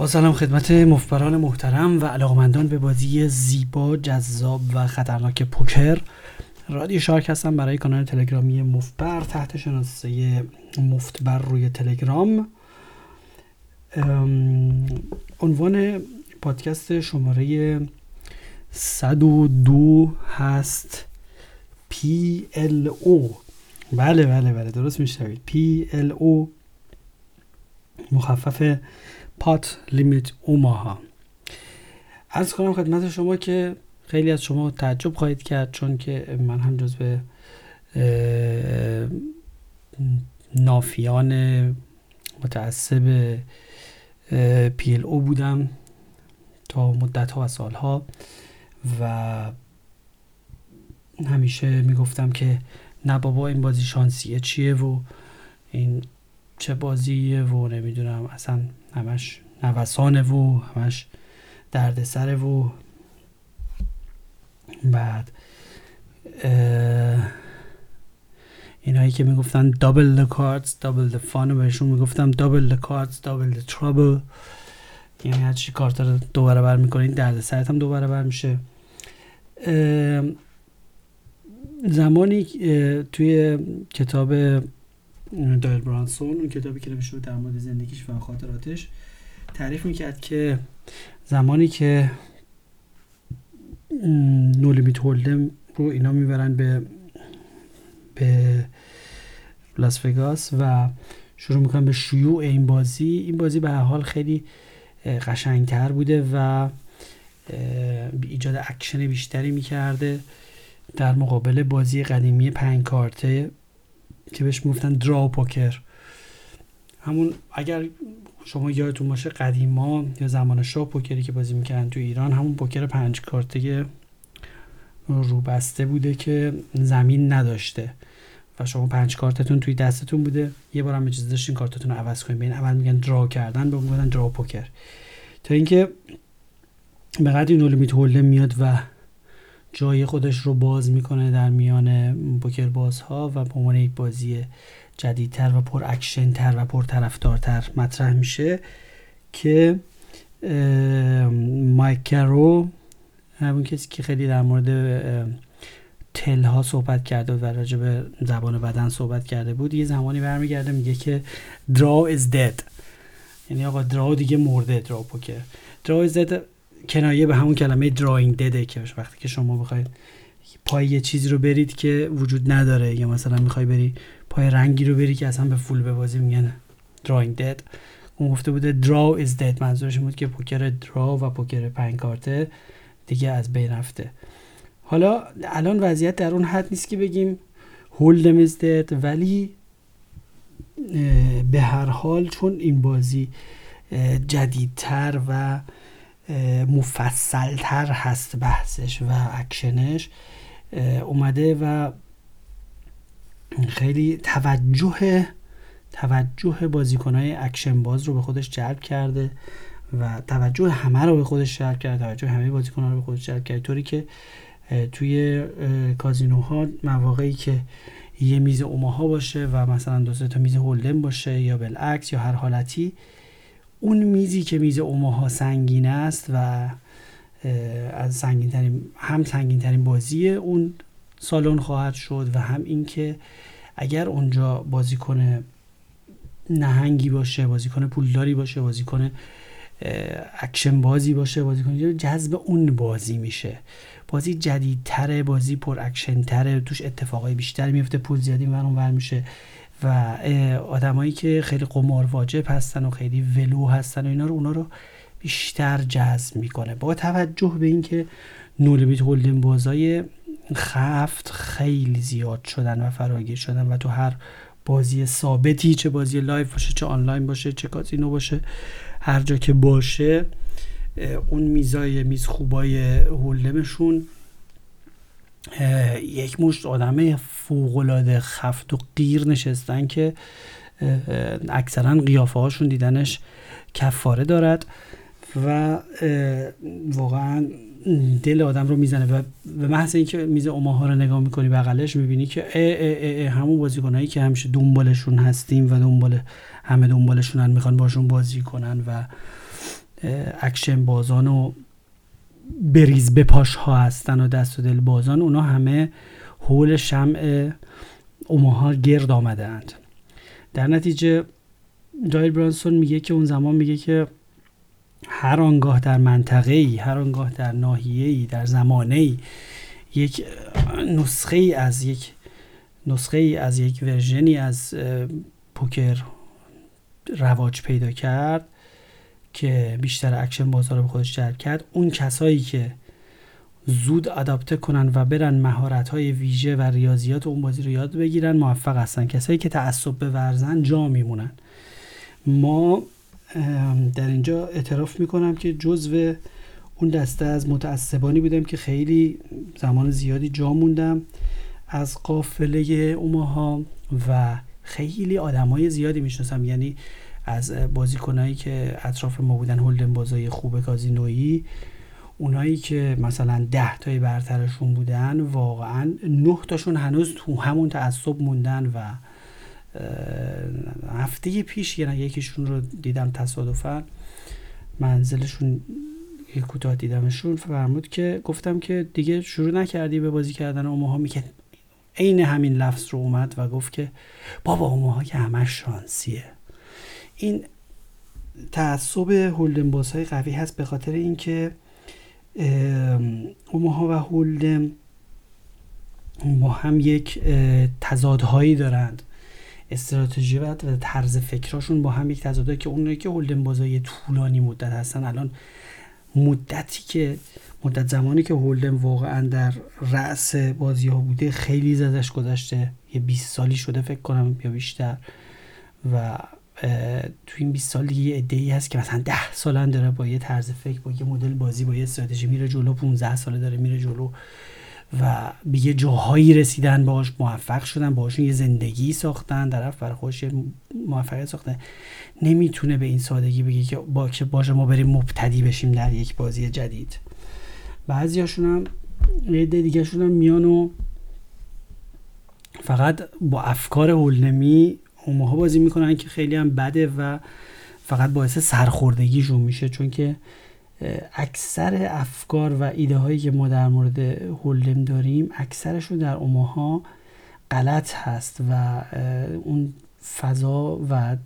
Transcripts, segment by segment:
با سلام خدمت مفبران محترم و علاقمندان به بازی زیبا جذاب و خطرناک پوکر. رادیو شارک هستم برای کانال تلگرامی مفبر تحت شناسه مفتبر روی تلگرام. عنوان پادکست شماره 102 هست PLO بله بله بله درست میشنوید. PLO مخفف پات لیمیت اوماها. از کنم خدمت شما که خیلی از شما تعجب خواهید کرد چون که من هم جزو نافیان متعصب پیل او بودم تا مدت ها و سالها و همیشه می‌گفتم که نه بابا این بازی شانسیه چیه و این چه بازیه و نمی‌دونم اصلا همش نوسانه و همش دردسره و بعد اینایی که می‌گفتن دابل the cards دابل the fun بهشون می‌گفتم دابل the cards دابل the trouble. یعنی هر چی کارت رو دو برابر می‌کنین درد سرت هم دو برابر میشه. زمانی توی کتاب دایل برانسون اون کتابی که نوشته در مورد زندگیش و خاطراتش تعریف می‌کرد که زمانی که نولیمیت هولدم رو اینا می‌برن به به لاس وگاس و شروع می‌کنن به شیوع این بازی. این بازی به هر حال خیلی قشنگتر بوده و ایجاد اکشن بیشتری می‌کرده در مقابل بازی قدیمی پنج کارته که بهش می‌گفتن draw poker. همون اگر شما یادتون باشه قدیما یا زمان شاه پوکری که بازی می‌کردن تو ایران همون پوکر پنج کارته روبسته بوده که زمین نداشته و شما پنج کارتتون توی دستتون بوده. یه بار هم اجازه داشتین کارتتون رو عوض کنید بین اول میگن draw کردن به میگن draw poker. تا اینکه به قدری no limit hold'em میاد و جای خودش رو باز می‌کنه در میان پوکر بازها و به عنوان یک بازی جدیدتر و پر اکشن تر و پر طرفدارتر مطرح میشه که مایک کارو همون کسی که خیلی در مورد tell ها صحبت کرده و راجع به زبان بدن صحبت کرده بود یه زمانی برمیگرده میگه که draw is dead. یعنی آقا درا دیگه مرده درا پوکر درا is dead کنایه به همون کلمه drawing dead که وقتی که شما بخواید پای یه چیزی رو برید که وجود نداره. یا مثلا می‌خوای بری پای رنگی رو بری که اصلا به فول بازی میگن drawing dead. اون گفته بوده draw is dead. منظورش بود که پوکر درا و پوکر پنج کارته دیگه از بین رفته. حالا الان وضعیت در اون حد نیست که بگیم hold'em is dead ولی به هر حال چون این بازی جدیدتر و مفصلتر هست بحثش و اکشنش اومده و خیلی توجه توجه بازیکنهای اکشن باز رو به خودش جلب کرده و توجه همه رو به خودش جلب کرده توجه همه بازیکنها رو به خودش جلب کرده. طوری که توی کازینوها مواقعی که یه میز اوماها باشه و مثلا دو تا میز هولدن باشه یا بالعکس یا هر حالتی اون میزی که میز اوماها سنگین است و از سنگین ترین هم سنگین ترین بازی اون سالن خواهد شد و هم اینکه اگر اونجا بازیکن نهنگی باشه بازیکن پولداری باشه بازیکن اکشن بازی باشه بازیکن جذب اون بازی میشه. بازی جدیدتره بازی پر اکشن تره توش اتفاقای بیشتر میفته پول زیادی ور ور میشه. و آدمایی که خیلی قمار واجب هستن و خیلی ولو هستن و اینا رو اونا رو بیشتر جذب می‌کنه. با توجه به اینکه نولمیت هولدن بازای خفت خیلی زیاد شدن و فراگیر شدن و تو هر بازی ثابتی چه بازی لایف باشه چه آنلاین باشه چه کازینو باشه هر جا که باشه اون میزای میز خوبای هولمشون یک مشت آدم فوقلاده خفت و قیر نشستن که اکثرا قیافه هاشون دیدنش کفاره دارد و واقعا دل آدم رو می‌زنه. و به محض اینکه میز اوماها رو نگاه می‌کنی بغلش می‌بینی که اه اه اه همون بازیکنایی که همیشه دنبالشون هستیم و دنبال همه دنبالشونن می‌خوان باشون بازی کنن و اکشن بازان و بریز بپاش ها هستن و دست و دل بازان اونا همه حول شمع اوماها گرد آمدند در نتیجه دویل برانسون میگه که اون زمان میگه که هر آنگاه در منطقه ای هر آنگاه در ناحیه ای در زمانه ای یک نسخه ای از یک نسخه ای از یک version ی از پوکر رواج پیدا کرد. که بیشتر اکشن بازار رو به خودش جلب کرد اون کسایی که زود آداپته کنن و برن مهارت های ویژه و ریاضیات اون بازی رو یاد بگیرن موفق هستن. کسایی که تعصب بورزن جا میمونن. ما در اینجا اعتراف می‌کنم که جزو اون دسته از متعصبانی بودم که خیلی زمان زیادی جا موندم از قافله اوماها و خیلی آدمای زیادی می‌شناسم. یعنی از بازیکنایی که اطراف ما بودن هولدن بازای خوب کازینویی اونایی که مثلا ده تایی برترشون بودن واقعا نه تاشون هنوز تو همون تعصب موندن و هفته پیش یکیشون رو دیدم تصادفا منزلشون یه کوتاه دیدمشون فرمود که گفتم که دیگه شروع نکردی به بازی کردن اوماها؟ میگه عین همین لفظ رو اومد و گفت که بابا اوماها که همش شانسیه. این تعصب هولدن های قوی هست به خاطر اینکه اوماها و هولدن با هم یک تضادهایی دارند. استراتژی و طرز فکراشون با هم یک تضادهایی که اونایی که هولدن بازای طولانی مدت هستن. الان مدتی که مدت زمانی که هولدن واقعا در رأس بازی ها بوده خیلی زدش گذشته. یه 20 سالی شده فکر کنم یا بیشتر. و تو این 20 سال دیگه یه ادعی هست که مثلا 10 سالن داره با یه طرز فکر با یه مدل بازی با یه استراتژی میره جلو 15 ساله داره میره جلو و به یه جاهایی رسیدن باش موفق شدن باشون یه زندگی ساختن طرف برای خودش موفقیت ساختن. نمی‌تونه به این سادگی بگه که با که باشه ما بریم مبتدی بشیم در یک بازی جدید. بعضی هاشون هم یه دیگه هم میان و فقط با افکار هولنمی اون بازی می‌کنن که خیلی هم بده و فقط باعث سرخوردگیشون میشه. چون که اکثر افکار و ایده هایی که ما در مورد هولدم داریم اکثرشون در اوماها غلط هست و اون فضا و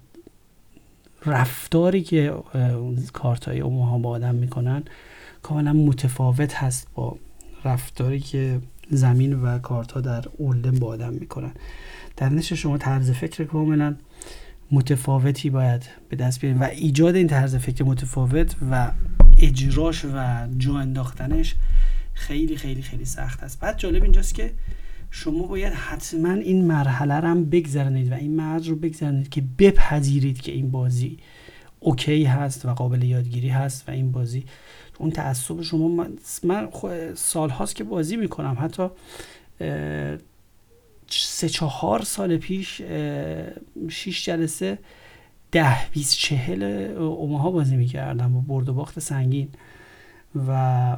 رفتاری که کارت های اوماها با آدم می‌کنن کاملا متفاوت هست با رفتاری که زمین و کارت ها در اولدن با آدم می‌کنن. در نشه شما طرز فکر کاملا متفاوتی باید به دست بیارید و ایجاد این طرز فکر متفاوت و اجراش و جا انداختنش خیلی خیلی خیلی سخت است. بعد جالب اینجاست که شما باید حتما این مرحله رو هم بگذرنید و این مرز رو بگذرنید که بپذیرید که این بازی اوکی هست و قابل یادگیری هست و این بازی اون تعصب شما من سال هاست که بازی می‌کنم. حتی سه چهار سال پیش شیش جلسه ده بیست چهل اوماها بازی می‌کردم با برد و باخت سنگین و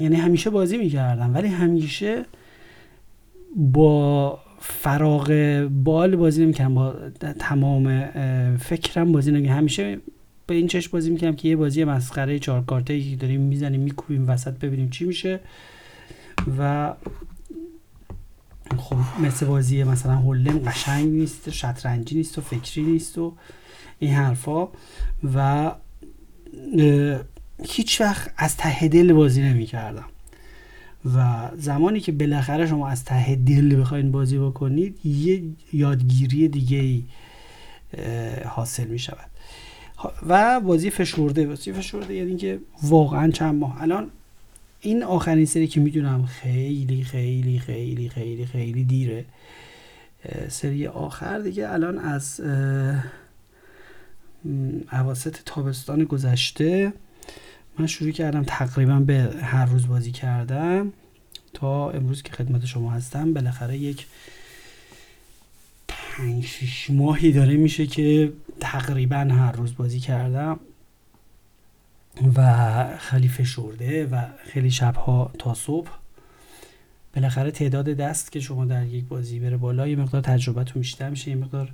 یعنی همیشه بازی می‌کردم. ولی همیشه با فراغ بال بازی نمی‌کردم با تمام فکرم بازی نمی‌کردم. همیشه به این چشم بازی می‌کردم که یه بازی مسخره چهار کارته که داریم می‌زنیم میکوبیم وسط ببینیم چی میشه. و خب مثل بازی مثلا هولم قشنگ نیست شطرنجی نیست و فکری نیست و این حرفا و هیچ وقت از ته دل بازی نمی کردم و زمانی که بالاخره شما از ته دل بخواین بازی بکنید یه یادگیری دیگه ای حاصل می شود و بازی فشرده بازی فشرده یعنی که واقعا چند ماه. الان این آخرین سری که می‌دونم خیلی خیلی خیلی خیلی خیلی دیره. سری آخر دیگه الان از عواسط تابستان گذشته من شروع کردم تقریبا به هر روز بازی کردم تا امروز که خدمت شما هستم بالاخره یک پنج ماهی داره میشه که تقریبا هر روز بازی کردم. و خیلی فشرده و خیلی شبها تا صبح. بالاخره تعداد دست که شما در یک بازی بره بالا یه مقدار تجربتون بیشتر میشه یه مقدار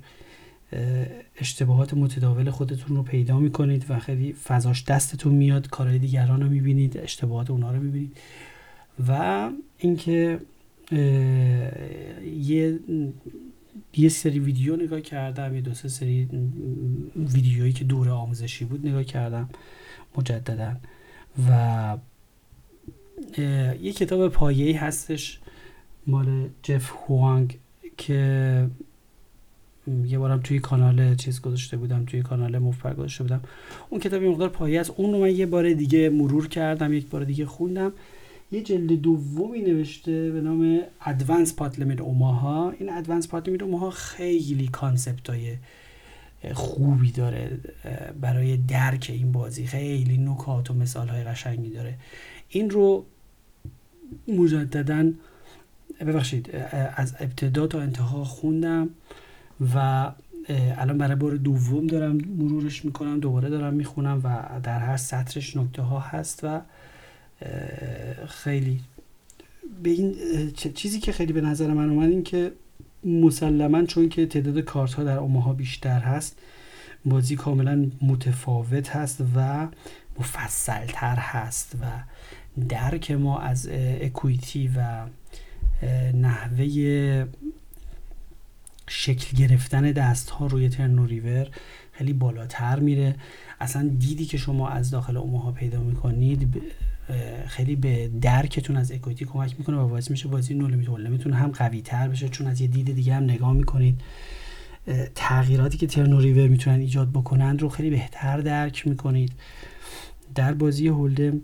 اشتباهات متداول خودتون رو پیدا می‌کنید و خیلی فضاش دستتون میاد کارهای دیگران رو می‌بینید اشتباهات اونا رو می‌بینید. و اینکه یه یه سری ویدیو نگاه کردم یه دو سه سری ویدیویی که دوره آموزشی بود نگاه کردم. مجددا. و یه کتاب پایه‌ای هستش مال جف هوانگ که یه بارم توی کانال چیز گذاشته بودم توی کانال موفر گذاشته بودم. اون کتاب یه مقدار پایه است. اون رو من یه بار دیگه مرور کردم یک بار دیگه خوندم. یه جلد دومی نوشته به نام Advanced Pot-Limit Omaha این Advanced Pot-Limit Omaha خیلی concept های خوبی داره برای درک این بازی. خیلی نکات و مثال های قشنگی داره. این رو مجددا ببخشید از ابتدا تا انتها خوندم و الان برای بار دوم دارم مرورش می‌کنم دوباره دارم می‌خونم و در هر سطرش نکته ها هست و خیلی به این چیزی که خیلی به نظر من اومد این که مسلما چون که تعداد کارت ها در اوماها بیشتر هست بازی کاملا متفاوت هست و مفصلتر هست و درک ما از اکویتی و نحوه شکل گرفتن دست ها روی ترن ریور خیلی بالاتر میره. اصلا دیدی که شما از داخل اوماها پیدا می‌کنید خیلی به درکتون از اکویتی کمک می‌کنه و باعث میشه بازی نول می‌تونه هم قوی تر بشه چون از یه دید دیگه هم نگاه می‌کنید. تغییراتی که turn river می‌تونن ایجاد بکنن رو خیلی بهتر درک می‌کنید. در بازی hold'em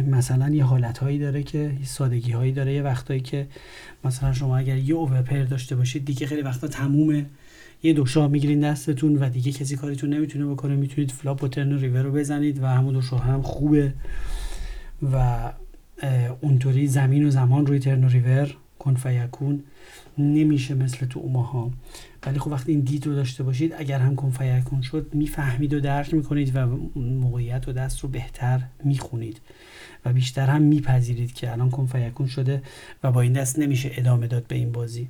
مثلا یه حالت هایی داره که سادگی هایی داره یه وقتایی که مثلا شما اگر یه overpair داشته باشید دیگه خیلی وقتا تمومه. یه دو شاه می‌گیرین دستتون و دیگه کسی کاریتون نمی‌تونه بکنه. می‌تونید flop و turn river رو بزنید و همون دو شاه هم خوبه. و اونطوری زمین و زمان روی ترن ریور کن فیکون نمیشه مثل تو اوماها. ولی خب وقتی این دید رو داشته باشید اگر هم کن فیکون شد می‌فهمید و درک می‌کنید و موقعیت و دست رو بهتر می‌خونید و بیشتر هم میپذیرید که الان کن فیکون شده و با این دست نمیشه ادامه داد به این بازی.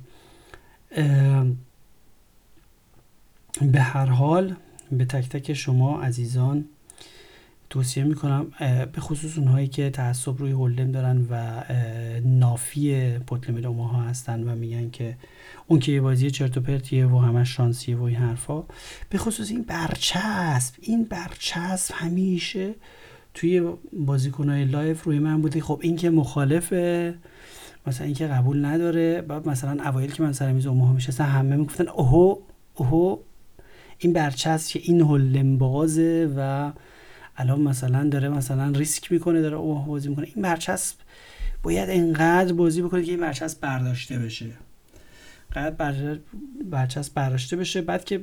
به هر حال به تک تک شما عزیزان توصیه می‌کنم به خصوص اونهایی که تعصب روی hold'em دارن و نافی pot-limit Omaha هستن و میگن که اون که یه بازی چرت و پرتیه و همش شانسیه و این حرفا. به خصوص این برچسب این برچسب همیشه توی بازیکنهای live روی من بوده. خب این که مخالفه مثلا اینکه قبول نداره بعد مثلا اوایل که من سر میز اوماها میشستم همه می‌گفتن اوهو اوهو این برچسب که این هولم بازه و الان مثلا داره مثلا ریسک می‌کنه داره اوه بازی می‌کنه. این برچسب باید انقدر بازی بکنه که این برچسب برداشته بشه. قدر برچسب برداشته بشه. بعد که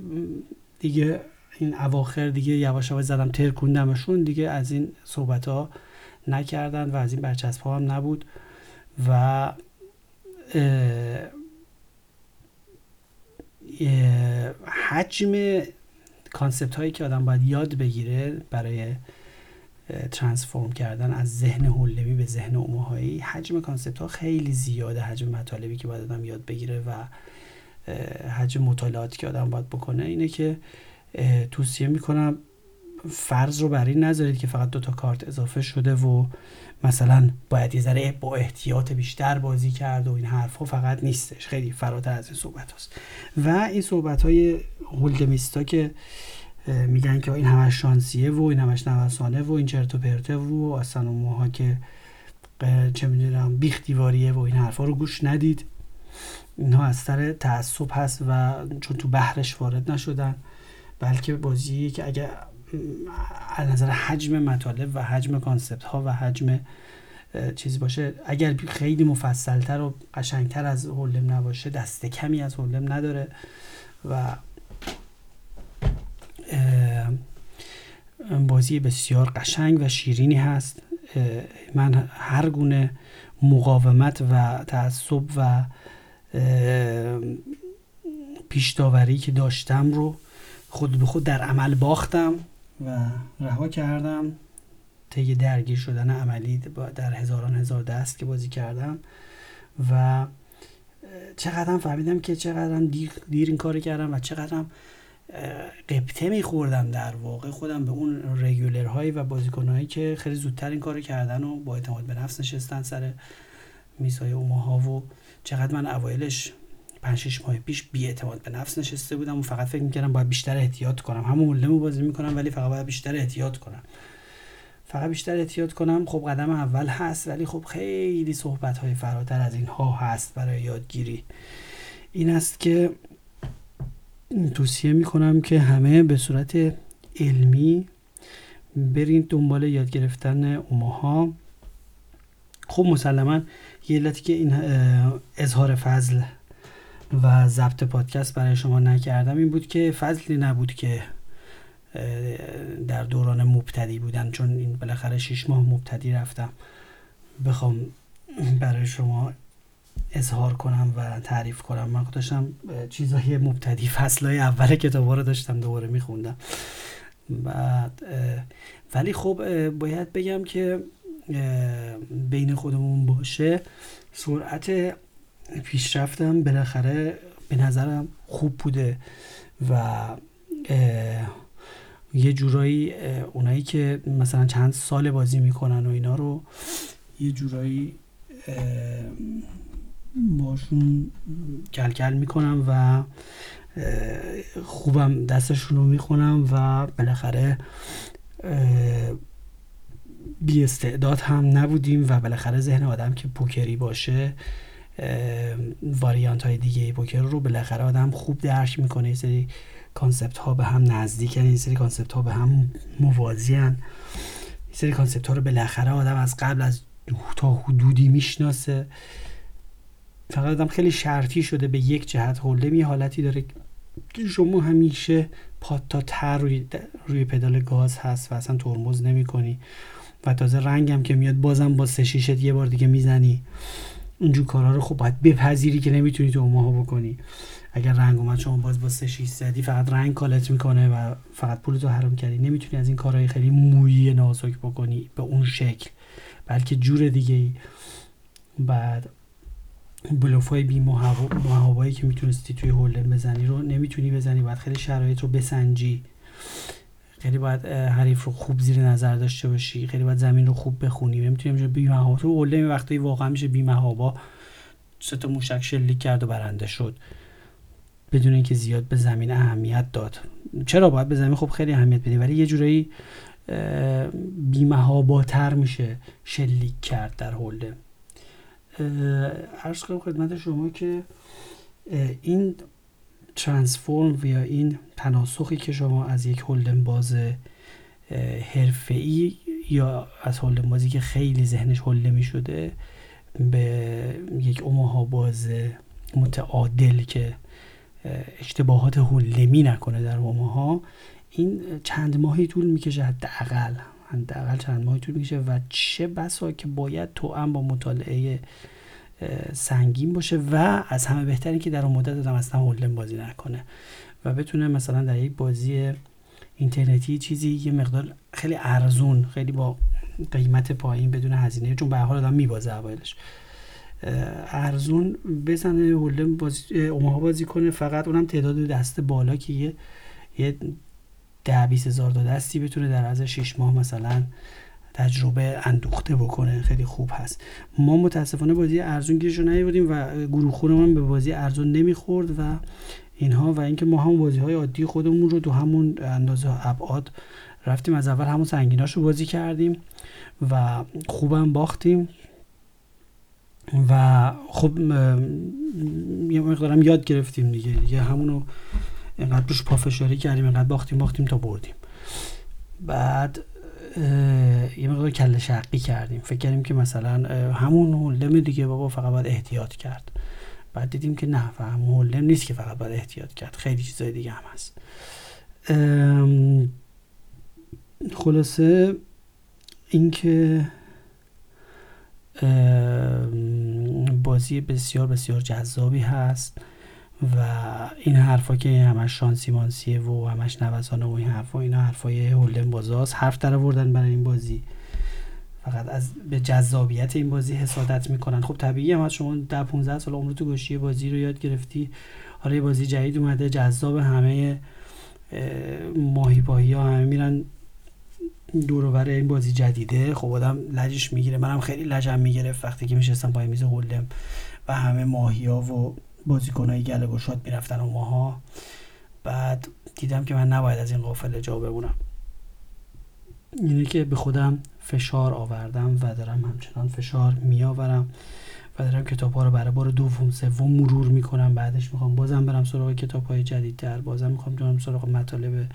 دیگه این اواخر دیگه یواش یواش زدم ترکوندمشون دیگه از این صحبت ها نکردن و از این برچسب ها هم نبود. و حجم concept هایی که آدم باید یاد بگیره برای transform کردن از ذهن hold'em ی به ذهن اوماهایی حجم concept ها خیلی زیاده حجم مطالبی که باید آدم یاد بگیره و حجم مطالعاتی که آدم باید بکنه اینه که توصیه می‌کنم فرض رو بر این نذارید که فقط دو تا کارت اضافه شده و مثلا باید یه ذره با احتیاط بیشتر بازی کرد و این حرف ها فقط نیستش. خیلی فراتر از این صحبت هست و این صحبت های هولدمیستا که میگن که این همش شانسیه و این همش نوسانه و این چرت و پرته و اصلا اون موها که چه می‌دونم بیخ دیواریه و این حرفا رو گوش ندید. اینها از سر تعصب هست و چون تو بحرش وارد نشدن بلکه بازی که اگر از نظر حجم مطالب و حجم کانسپت ها و حجم چیزی باشه اگر خیلی مفصلتر و قشنگتر از هولم نباشه دست کمی از هولم نداره و بازی بسیار قشنگ و شیرینی هست. من هر گونه مقاومت و تعصب و پیشداوری که داشتم رو خود به خود در عمل باختم. و رها کردم. طی درگیر شدن عملی در هزاران هزار دست که بازی کردم. و چقدر فهمیدم که چقدر دیر, دیر این کار کردم و چقدر قبطه میخوردم در واقع. خودم به اون رگولرهایی و بازیکنهایی که خیلی زودتر این کار کردن و با اعتماد به نفس نشستن سر میزهای اوماها و چقدر من اوایلش 5 6 ماه پیش بی اعتماد به نفس نشسته بودم و فقط فکر می‌کردم باید بیشتر احتیاط کنم. همون مولمو بازی می‌کنم ولی فقط باید بیشتر احتیاط کنم. فقط بیشتر احتیاط کنم. خب قدم اول هست ولی خب خیلی صحبت های فراتر از اینها هست برای یادگیری. این است که توصیه می‌کنم که همه به صورت علمی برین دنبال یاد گرفتن اوماها. خب مسلما یه علتی که این اظهار فضل و ضبط پادکست برای شما نکردم این بود که فضلی نبود که در دوران مبتدی بودن چون این بالاخره شیش ماه مبتدی رفتم. بخوام برای شما اظهار کنم و تعریف کنم. من داشتم چیزهای مبتدی فصلهای اول کتاب رو داشتم دوباره میخوندم. بعد ولی خب باید بگم که بین خودمون باشه سرعت پیشرفتم. بالاخره به نظرم خوب بوده و یه جورایی اونایی که مثلا چند سال بازی می‌کنن و اینا رو یه جورایی باشون کلکل می‌کنم و خوبم دستشون رو می‌خونم و بالاخره بی استعداد هم نبودیم و بالاخره ذهن آدم که پوکری باشه واریانت های دیگه پوکر رو بالاخره آدم خوب درک می‌کنه. یه سری concept ها به هم نزدیکن یه سری concept ها به هم موازی یه سری concept ها رو بالاخره آدم از قبل از تا حدودی می‌شناسه. فقط آدم خیلی شرطی شده به یک جهت hold'em یه حالتی داره که شما همیشه پات تا تر روی, روی پدال گاز هست و اصلا ترمز نمی کنی و تازه رنگم که میاد بازم با سه یه بار دیگه می‌زنی. اونجور کارا رو خب باید بپذیری که نمی‌تونی تو اوماها بکنی. اگر رنگ اومد شما باز با سه زدی فقط رنگ کالت می‌کنه و فقط پولتو حرام کردی. نمی‌تونی از این کارهای خیلی مویی نازک بکنی به اون شکل. بلکه جور دیگه ای. بعد بلوف های بی که می‌تونستی توی هولدن بزنی رو نمی‌تونی بزنی. باید خیلی شرایط رو بسنجی. خیلی باید حریف رو خوب زیر نظر داشته باشی خیلی باید زمین رو خوب بخونی. نمی‌تونی بی محابا تو هولدن وقتی واقعا میشه بی محابا سه تا موشک شلیک کرد و برنده شد. بدون اینکه زیاد به زمین اهمیت داد. چرا باید به زمین خب خیلی اهمیت بدی؟ ولی یه جورایی بیمهاباتر میشه شلیک کرد در هولدن ارز کنم خدمت شما که این ترانسفورم یا این تناسخی که شما از یک هولدن باز حرفه‌ای یا از هولدن بازی که خیلی ذهنش هولدمی شده به یک اوماها باز متعادل که اشتباهات هولمی نکنه در اوماها این چند ماهی طول می‌کشه حداقل حداقل چند ماهی طول می‌کشه و چه بسا که باید تو هم با مطالعه سنگین باشه و از همه بهتری که در اون مدت آدم اصلا هولم بازی نکنه و بتونه مثلا در یک بازی اینترنتی چیزی یه مقدار خیلی ارزون خیلی با قیمت پایین بدون هزینه چون به حال آدم میبازه اولش ارزون بزنه هولم بازی اوماها بازی کنه. فقط اونم تعداد دست بالا که یه یه ده بیس هزار دستی بتونه در از 6 ماه مثلا تجربه اندوخته بکنه. خیلی خوب هست. ما متاسفانه بازی ارزون گیرش رو نیوردیم و گروه خونمون به بازی ارزون نمی‌خورد و اینها و اینکه ما همون بازی های عادی خودمون رو تو همون اندازه ابعاد رفتیم. از اول همون سنگیناش رو بازی کردیم و خوبم باختیم. و خب یه مقدارم یاد گرفتیم دیگه. دیگه همونو اینقدر روش پافشاری کردیم اینقدر باختیم باختیم تا بردیم. بعد یه مقدار کل شقی کردیم. فکر کردیم که مثلا همون هولم دیگه بابا فقط باید احتیاط کرد. بعد دیدیم که نه همون هولم نیست که فقط باید احتیاط کرد. خیلی چیزای دیگه هم هست. خلاصه اینکه بازی بسیار بسیار جذابی هست. و این حرفا که همش شانسی مانسیه و همش نوسانه و این حرفا اینا حرفای هولدن بازاست. حرف در آوردن برای این بازی. فقط از به جذابیت این بازی حسادت می‌کنن. خب طبیعی هم شما در 15 سال عمر تو گوشی بازی رو یاد گرفتی. حالا یه بازی جدید اومده جذاب همه ماهی پاهی ها همه میرن دور این بازی جدیده. خب آدم لجش می‌گیره. منم خیلی لجم می‌گرفت وقتی که میشستم پای میز هولم و همه ماهی ها و بازیکنهای گله گشاد می‌رفتن و ماها بعد دیدم که من نباید از این قافل جا بمونم. اینه که به خودم فشار آوردم و دارم همچنان فشار میآورم و دارم کتاب ها رو برای بار دوم سوم مرور می‌کنم. بعدش می‌خوام بازم برم سراغ کتاب های جدیدتر. بازم می‌خوام برم سراغ مطالب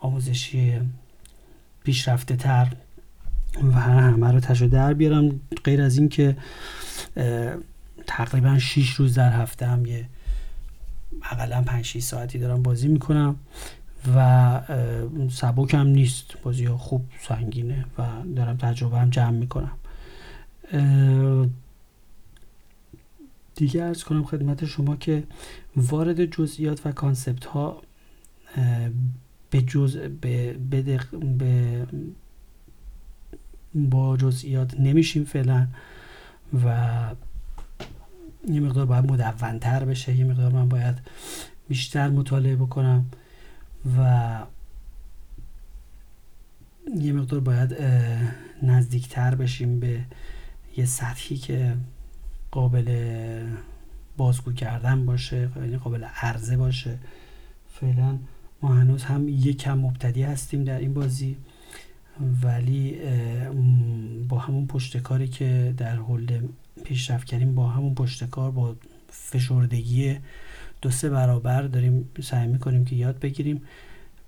آموزشی پیشرفته تر و همه رو تشو در بیارم. غیر از این که تقریبا 6 روز در هفته هم یه اقلا 5 6 ساعتی دارم بازی می‌کنم و سبک هم نیست. بازی ها خوب سنگینه و دارم تجربه هم جمع می‌کنم. دیگه ارز کنم خدمت شما که وارد جزئیات و کانسپت ها به جز به, به با جزئیات نمیشیم فعلا و یه مقدار باید مدونتر بشه یه مقدار من باید بیشتر مطالعه بکنم و یه مقدار باید نزدیکتر بشیم به یه سطحی که قابل بازگو کردن باشه یعنی قابل عرضه باشه. فعلا ما هنوز هم یک کم مبتدی هستیم در این بازی ولی با همون پشتکاری که در حول پیشرفت کردیم با همون پشتکار با فشردگی دو سه برابر داریم سعی می‌کنیم که یاد بگیریم.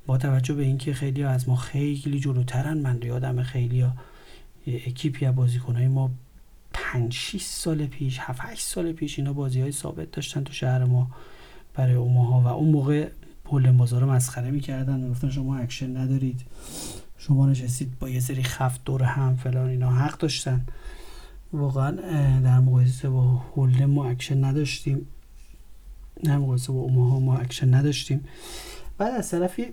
با توجه به اینکه خیلی از ما خیلی جلوترن من یادم خیلی ها اکیپی از بازیکنهای ما 5 6 سال پیش 7 8 سال پیش اینا بازی های ثابت داشتن تو شهر ما برای اوماها و اون موقع پول بازار رو مسخره می‌کردن و گفتن شما اکشن ندارید شما نشستید با یه سری خفت دور هم فلان اینا حق داشتن. واقعا در مقایسه با هول ما اکشن نداشتیم. در مقایسه با اوماها ما اکشن نداشتیم. بعد از طرفی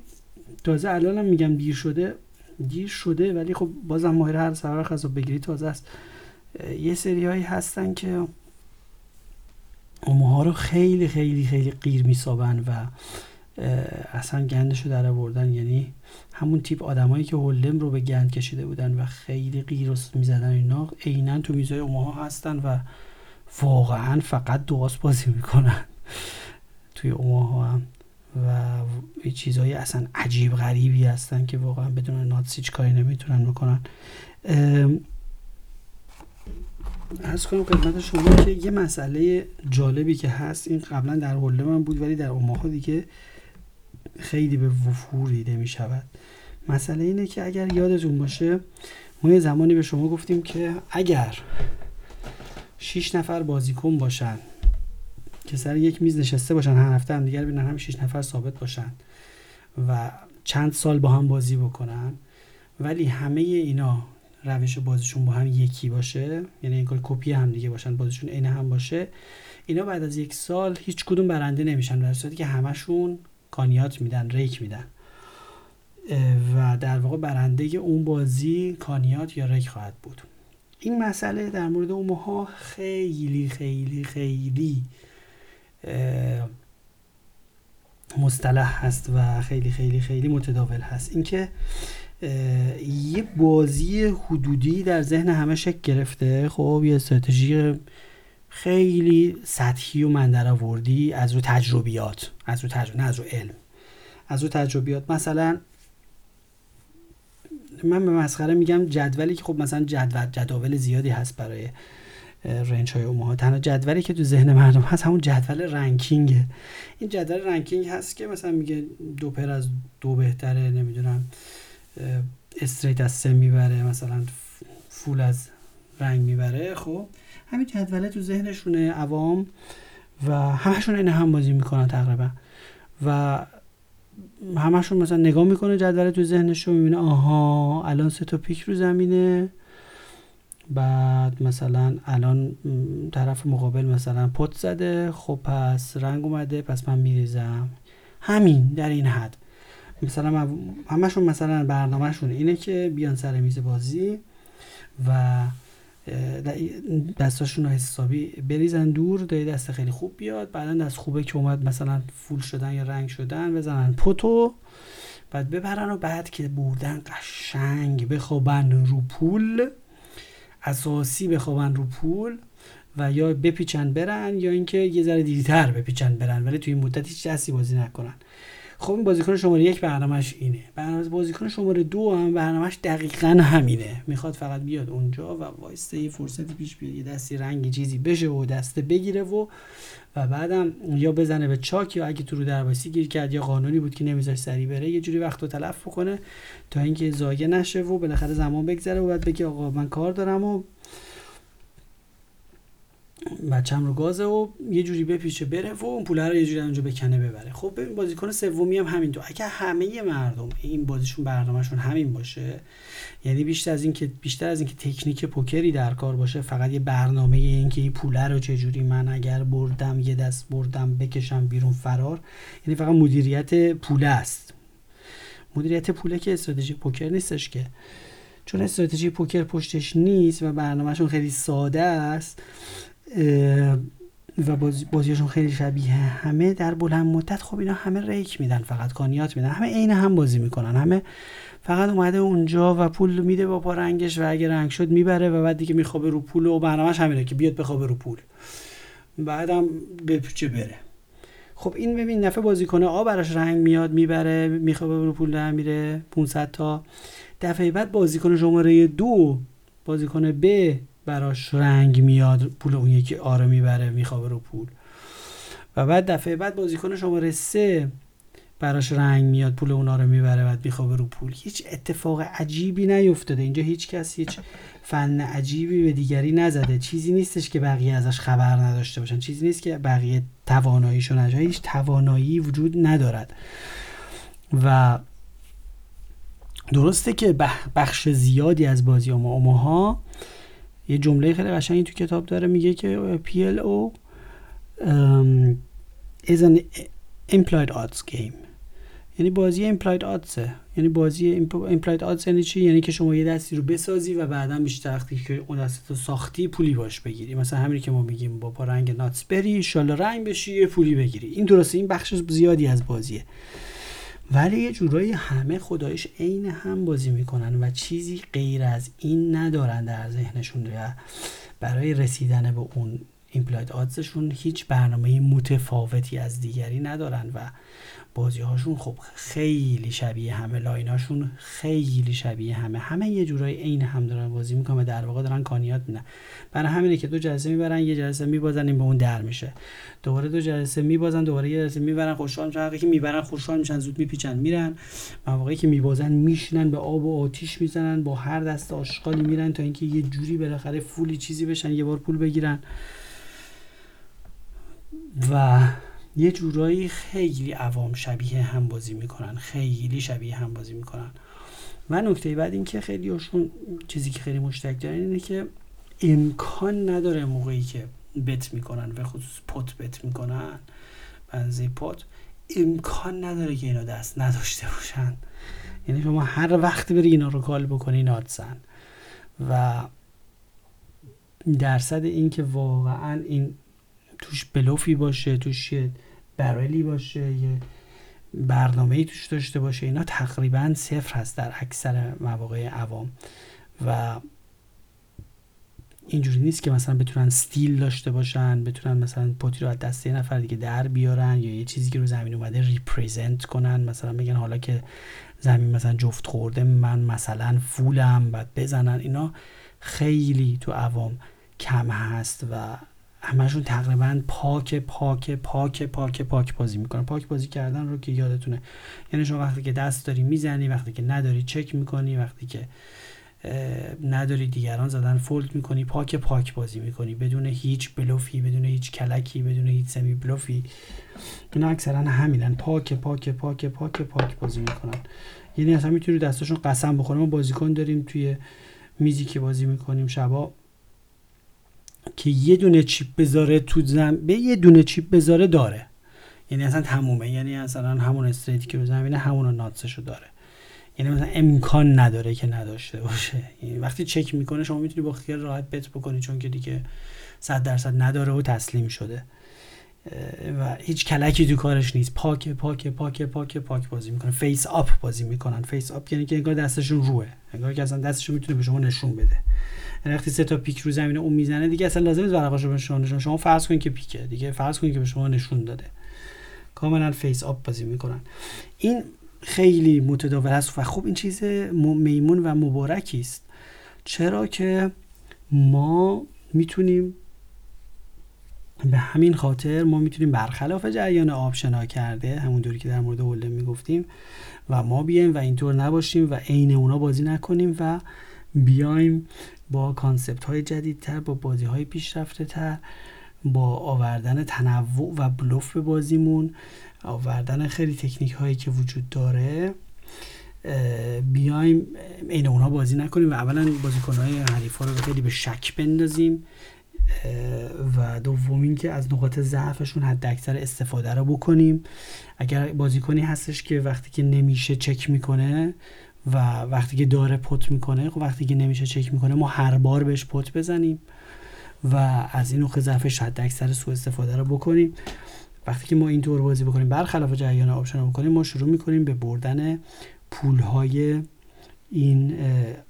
تازه الانم میگم دیر شده دیر شده ولی خب بازم ماهر هر سفر خاص بگیری تازه است. یه سری هایی هستن که اوماها رو خیلی خیلی خیلی قیر میسابن و اصلا گندش رو در آوردن. یعنی همون تیپ آدمایی که هولم رو به گند کشیده بودن و خیلی قیر می‌زدن اینا عینا تو میزای اوماها هستن و واقعا فقط دواس بازی می‌کنن توی اوماها هم. و چیزهای اصلا عجیب غریبی هستن که واقعا بدون ناتس هیچ کاری نمی‌تونن بکنن. از کنم خدمت شما که یه مسئله جالبی که هست این قبلا در حله من بود ولی در اوماها دیگه خیلی به وفور دیده می شود مسئله اینه که اگر یادتون باشه ما یه زمانی به شما گفتیم که اگر 6 نفر بازیکن باشن که سر یک میز نشسته باشن هر هفته هم دیگر ببینن هم 6 نفر ثابت باشن و چند سال با هم بازی بکنن ولی همه اینا روش بازیشون با هم یکی باشه یعنی این کپی هم دیگه باشن بازیشون عین هم باشه اینا بعد از یک سال هیچ کدوم برنده نمیشن در صورتی که همشون کانیات میدن ریک میدن. و در واقع برنده اون بازی کانیات یا ریک خواهد بود. این مسئله در مورد اوماها خیلی خیلی خیلی مصطلح هست و خیلی خیلی خیلی متداول هست. اینکه یه بازی حدودی در ذهن همه شکل گرفته خب یه استراتژی خیلی سطحی و من آوردی از رو تجربیات از رو تجربه نه از رو علم. از رو تجربیات مثلا من به مسخره میگم جدولی که خب مثلا جدول جداول زیادی هست برای رنج های اوماها. تنها جدولی که تو ذهن مردم هست همون جدول رنکینگه. این جدول رنکینگ هست که مثلا میگه دو پر از دو بهتره نمی‌دونم استریت از سه می‌بره مثلا فول از رنگ می‌بره. خب همین جدوله تو ذهنشونه عوام و همشون این هم بازی می‌کنن تقریبا. و همشون مثلا نگاه می‌کنه جدول تو ذهنش رو می‌بینه آها الان سه تا پیک رو زمینه. بعد مثلا الان طرف مقابل مثلا پت زده خب پس رنگ اومده پس من میریزم. همین در این حد. مثلا همشون مثلا برنامهشون اینه که بیان سر میز بازی و دستاشون رو حسابی بریزن دور تا دست خیلی خوب بیاد. بعدا دست خوبه که اومد مثلا فول شدن یا رنگ شدن بزنن پتو بعد ببرن و بعد که بردن قشنگ بخوابن رو پول اساسی بخوابن رو پول و یا بپیچن برن یا اینکه یه ذره دیرتر بپیچن برن ولی توی این مدت هیچ دستی بازی نکنن. خب این بازیکن شماره یک برنامهش اینه. برنامه بازیکن شماره دو هم برنامهش دقیقا همینه. می‌خواد فقط بیاد اونجا و وایسته یه فرصتی پیش بیاد یه دستی رنگی چیزی بشه و دسته بگیره و و بعدم یا بزنه به چاک یا اگه تو رو درواسی گیر کرد یا قانونی بود که نمیذاش سری بره یه جوری وقت رو تلف بکنه تا اینکه زایه نشه و بالاخره زمان بگذره و بعد بگه آقا من کار دارم و بچم رو گازه و یه جوری بپیچه بره و اون پوله رو یه جوری اونجا بکنه ببره. خب ببین بازیکن سومی هم همینطور. اگه همه مردم این بازیشون برنامهشون همین باشه یعنی بیشتر از اینکه بیشتر از اینکه تکنیک پوکری در کار باشه فقط یه برنامه اینکه این پوله رو چه جوری من اگر بردم یه دست بردم بکشم بیرون فرار یعنی فقط مدیریت پوله است. مدیریت پوله که استراتژی پوکر نیستش که. چون استراتژی پوکر پشتش نیست و برنامهشون خیلی ساده است و بازی بازیشون خیلی شبیه همه در بلند مدت خب اینا همه ریک میدن فقط کانیات میدن همه عین هم بازی می‌کنن همه فقط اومده اونجا و پول میده با پا رنگش و اگه رنگ شد می‌بره و بعد دیگه میخوابه رو پول و برنامهش همینه که بیاد بخوابه رو پول. بعدم بپچه بره؟ خب این ببین نفع بازیکنه آ براش رنگ میاد می‌بره میخوابه رو پول در میره 500 تا. دفعه بعد بازیکن شماره دو بازیکن ب براش رنگ میاد پول اون یکی آره می‌بره میخوابه رو پول. و بعد دفعه بعد بازیکن شماره سه براش رنگ میاد پول اونا رو می‌بره بعد میخوابه رو پول. هیچ اتفاق عجیبی نیفتاده. اینجا هیچ کس هیچ فن عجیبی به دیگری نزده. چیزی نیستش که بقیه ازش خبر نداشته باشن. چیزی نیست که بقیه تواناییشون نجا هیچ توانایی وجود ندارد. و درسته که بخش زیادی از بازی اوماها یه جمله خیلی قشنگی تو کتاب داره میگه که PLO is an implied odds game. یعنی بازی implied odds یعنی بازی implied odds یعنی چی؟ یعنی که شما یه دستی رو بسازی و بعدا بیشتر وقتی که اون دست رو ساختی پولی باش بگیری. مثلا همین که ما میگیم با رنگ ناتس بری ان رنگ بشی یه پولی بگیری. این درسته این بخش زیادی از بازیه. ولی یه جورایی همه خدایش عین هم بازی می‌کنن و چیزی غیر از این ندارن در ذهنشون و برای رسیدن به اون ایمپلاید آدزشون هیچ برنامه متفاوتی از دیگری ندارن و بازی هاشون خب خیلی شبیه همه لایناشون خیلی شبیه همه. همه یه جورایی عین هم دارن بازی می‌کنن و در واقع دارن کانیات میدن. برای همینه که دو جلسه می‌برن یه جلسه میبازن این به اون در میشه. دوباره دو جلسه میبازن دوباره یه جلسه می‌برن خوشحال میشن. که می‌برن خوشحال میشن زود میپیچن میرن. مواقعی که میبازن میشینن به آب و آتیش می‌زنن با هر دست آشغالی میرن تا اینکه یه جوری بالاخره فولی چیزی بشن یه بار پول بگیرن. و یه جورایی خیلی عوام شبیه هم بازی می‌کنن خیلی شبیه هم بازی می‌کنن. و نکته بعد این که خیلی هاشون چیزی که خیلی مشترک دارن اینه که امکان نداره موقعی که بت می‌کنن و خصوص پت بت می‌کنن بنزه پت امکان نداره که اینا دست نداشته باشن. یعنی شما هر وقت بری اینا رو کال بکنی نادزن. و درصد این که واقعا این توش بلوفی باشه توش یه برلی باشه یه برنامه توش داشته باشه. اینا تقریبا صفر هست در اکثر مواقع عوام. و اینجوری نیست که مثلا بتونن ستیل داشته باشن بتونن مثلا پوتی رو از دست یه نفر دیگه در بیارن یا یه چیزی که رو زمین اومده ریپرزنت کنن. مثلا بگن حالا که زمین مثلا جفت خورده من مثلا فولم بعد بزنن. اینا خیلی تو عوام کم هست و همشون تقریبا پاک پاک پاک پاک پاک بازی می‌کنن. پاک بازی کردن رو که یادتونه. یعنی شما وقتی که دست داری می‌زنی وقتی که نداری چک می‌کنی وقتی که نداری دیگران زدن فولد می‌کنی پاک پاک بازی می‌کنی. بدون هیچ بلوفی بدون هیچ کلکی بدون هیچ سمی بلوفی. اینا اکثرا همینن. پاک پاک پاک پاک پاک بازی می‌کنن. یعنی اصلا می‌تونی دستاشون قسم بخوریم. ما بازیکن داریم توی میزی که بازی می‌کنیم. شبا که یه دونه چیپ بذاره تو زم به یه دونه چیپ بذاره داره. یعنی اصلا تمومه. یعنی اصلا همون استریتی که رو زمینه همون ناتسشو داره. یعنی مثلا امکان نداره که نداشته باشه. یعنی وقتی چک می‌کنه شما می‌تونی با خیال راحت بت بکنی چون که دیگه صد درصد نداره و تسلیم شده. و هیچ کلکی تو کارش نیست. پاک پاک پاک پاک پاک بازی می‌کنه. face up بازی می‌کنن. face up یعنی که انگار دستشون روه. انگار که اصلا دستشون می‌تونه به شما نشون بده. یعنی وقتی سه تا پیک رو زمینه اون می‌زنه دیگه اصلا لازم نیست ورقاشو به شما نشون شما فرض کنید که پیکه. دیگه فرض کنید که به شما نشون داده. کاملا face up بازی می‌کنن. این خیلی متداول است و خب این چیز میمون و مبارکی است. چرا که ما می‌تونیم به همین خاطر ما می‌تونیم برخلاف جریان آب شنا کرده همون دوری که در مورد هولدن می‌گفتیم و ما بیایم و اینطور نباشیم و عین اونا بازی نکنیم و بیایم با کانسپت های جدیدتر با بازی های پیشرفته تر با آوردن تنوع و بلوف به بازیمون آوردن خیلی تکنیک هایی که وجود داره بیایم عین اونها بازی نکنیم و اولا بازیکن های حریف ها رو خیلی به شک بندازیم. و دومین که از نقاط ضعفشون حد اکثر استفاده رو بکنیم. اگر بازیکنی هستش که وقتی که نمیشه چک می‌کنه و وقتی که داره bet می‌کنه خب وقتی که نمیشه چک می‌کنه ما هر بار بهش bet بزنیم و از این نقطه ضعفش حد اکثر سوء استفاده رو بکنیم. وقتی که ما اینطور بازی بکنیم برخلاف جریان آپشن بکنیم ما شروع می‌کنیم به بردن پول های این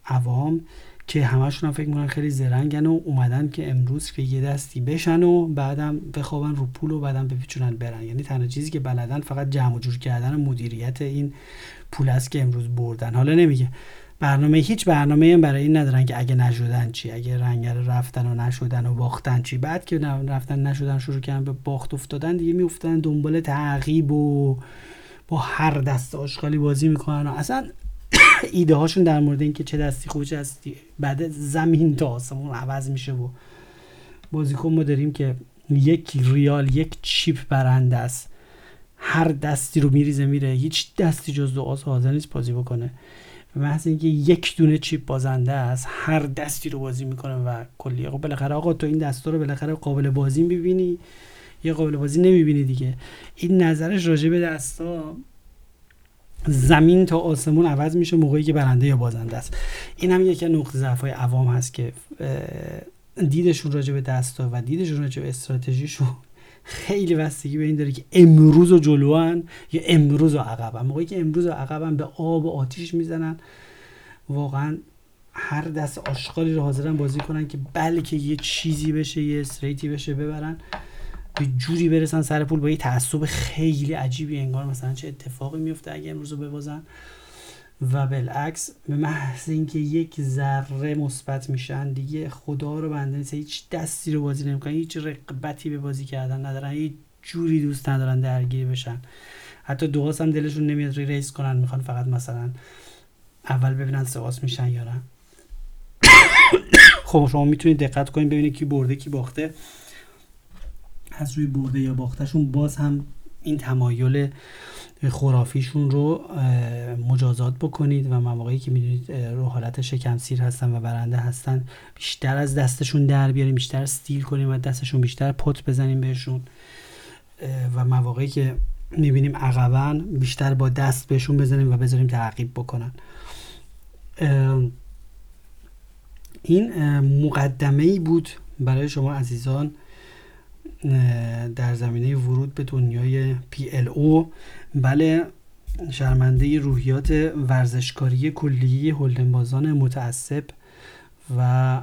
عوام. که همشون هم فکر می‌کنن خیلی زرنگن و اومدن که امروز که یه دستی بشن و بعدم بخوابن رو پول و بعدم بپیچونن برن. یعنی تنها چیزی که بلدن فقط جمع و جور کردن مدیریت این پول است که امروز بردن. حالا نمیگه. برنامه هیچ برنامه هم برای این ندارن که اگه نشدن چی؟ اگه رنگر رفتن و نشدن و باختن چی؟ بعد که رفتن نشدن شروع کردن به باخت افتادن دیگه میافتن دنبال تعقیب و با هر دست آشغالی بازی می‌کنن و اصلا ایده هاشون در مورد اینکه چه دستی خوب چه بعد زمین تا آسمون عوض میشه و بازیکن ما داریم که یک ریال یک چیپ برنده است. هر دستی رو میریزه میره. هیچ دستی جز دو آس حاضر نیست بازی بکنه. به محض اینکه یک دونه چیپ بازنده است هر دستی رو بازی می‌کنه و کلی خب بالاخره آقا تو این دستا رو بالاخره قابل بازی می‌بینی یا قابل بازی نمی‌بینی دیگه. این نظرش راجع به دستا زمین تا آسمون عوض میشه موقعی که برنده یا بازنده است. این هم یکی نقطه ضعف های عوام هست که دیدشون راجع به دستا و دیدشون راجع به استراتژیشون خیلی وستگی به این داره که امروز و جلوان یا امروز و عقبن موقعی که امروز و عقبن به آب و آتیش می‌زنن واقعا هر دست آشغالی رو حاضرن بازی کنن که بلکه یه چیزی بشه یه استریتی بشه ببرن. به جوری برسن سر پول با یه تعصب خیلی عجیبی انگار مثلا چه اتفاقی میفته اگه امروز رو ببازن. و بالعکس به محض اینکه یک ذره مثبت میشن دیگه خدا رو بنده نیست. هیچ دستی رو بازی نمی‌کنن هیچ رقبتی به بازی کردن ندارن هیچ جوری دوست ندارن درگیر بشن. حتی دو هم دلشون نمیاد ریس کنن می‌خوان فقط مثلا اول ببینن سواس میشن یا نه. خب شما می‌تونید دقت کنید ببینید کی برده کی باخته. از روی برده یا باختشون باز هم این تمایل خرافیشون رو مجازات بکنید و مواقعی که می‌دونید رو حالت شکم سیر هستن و برنده هستن بیشتر از دستشون در بیاریم بیشتر ستیل کنیم و دستشون بیشتر پت بزنیم بهشون و مواقعی که می‌بینیم عقبا بیشتر با دست بهشون بزنیم و بذاریم تعقیب بکنن. این مقدمه ای بود برای شما عزیزان. در زمینه ورود به دنیای PLO بله شرمنده روحیات ورزشکاری کلیه هلدنبازان متعصب و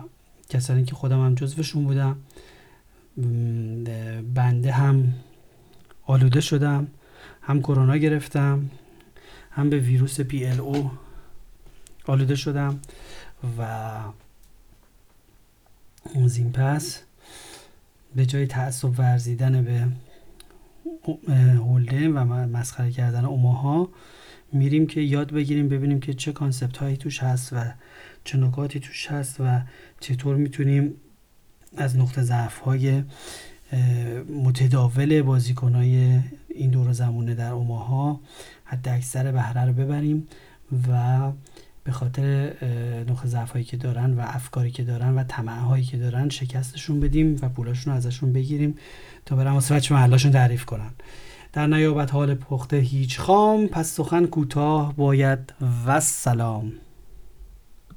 کسانی که خودم هم جزوشون بودم بنده هم آلوده شدم هم کرونا گرفتم هم به ویروس PLO آلوده شدم و از این پس به جای تعصب ورزیدن به هولدن و مسخره کردن اوماها میریم که یاد بگیریم ببینیم که چه کانسپت هایی توش هست و چه نکاتی توش هست و چطور می‌تونیم از نقطه ضعف های متداول بازیکن های این دور زمونه در اوماها حتی اکثر بهره رو ببریم و به خاطر نقطه ضعف هایی که دارن و افکاری که دارن و طمع هایی که دارن شکستشون بدیم و پولاشون رو ازشون بگیریم تا برن واسه محلاشون تعریف کنن. در نیابت حال پخته هیچ خام پس سخن کوتاه باید و سلام.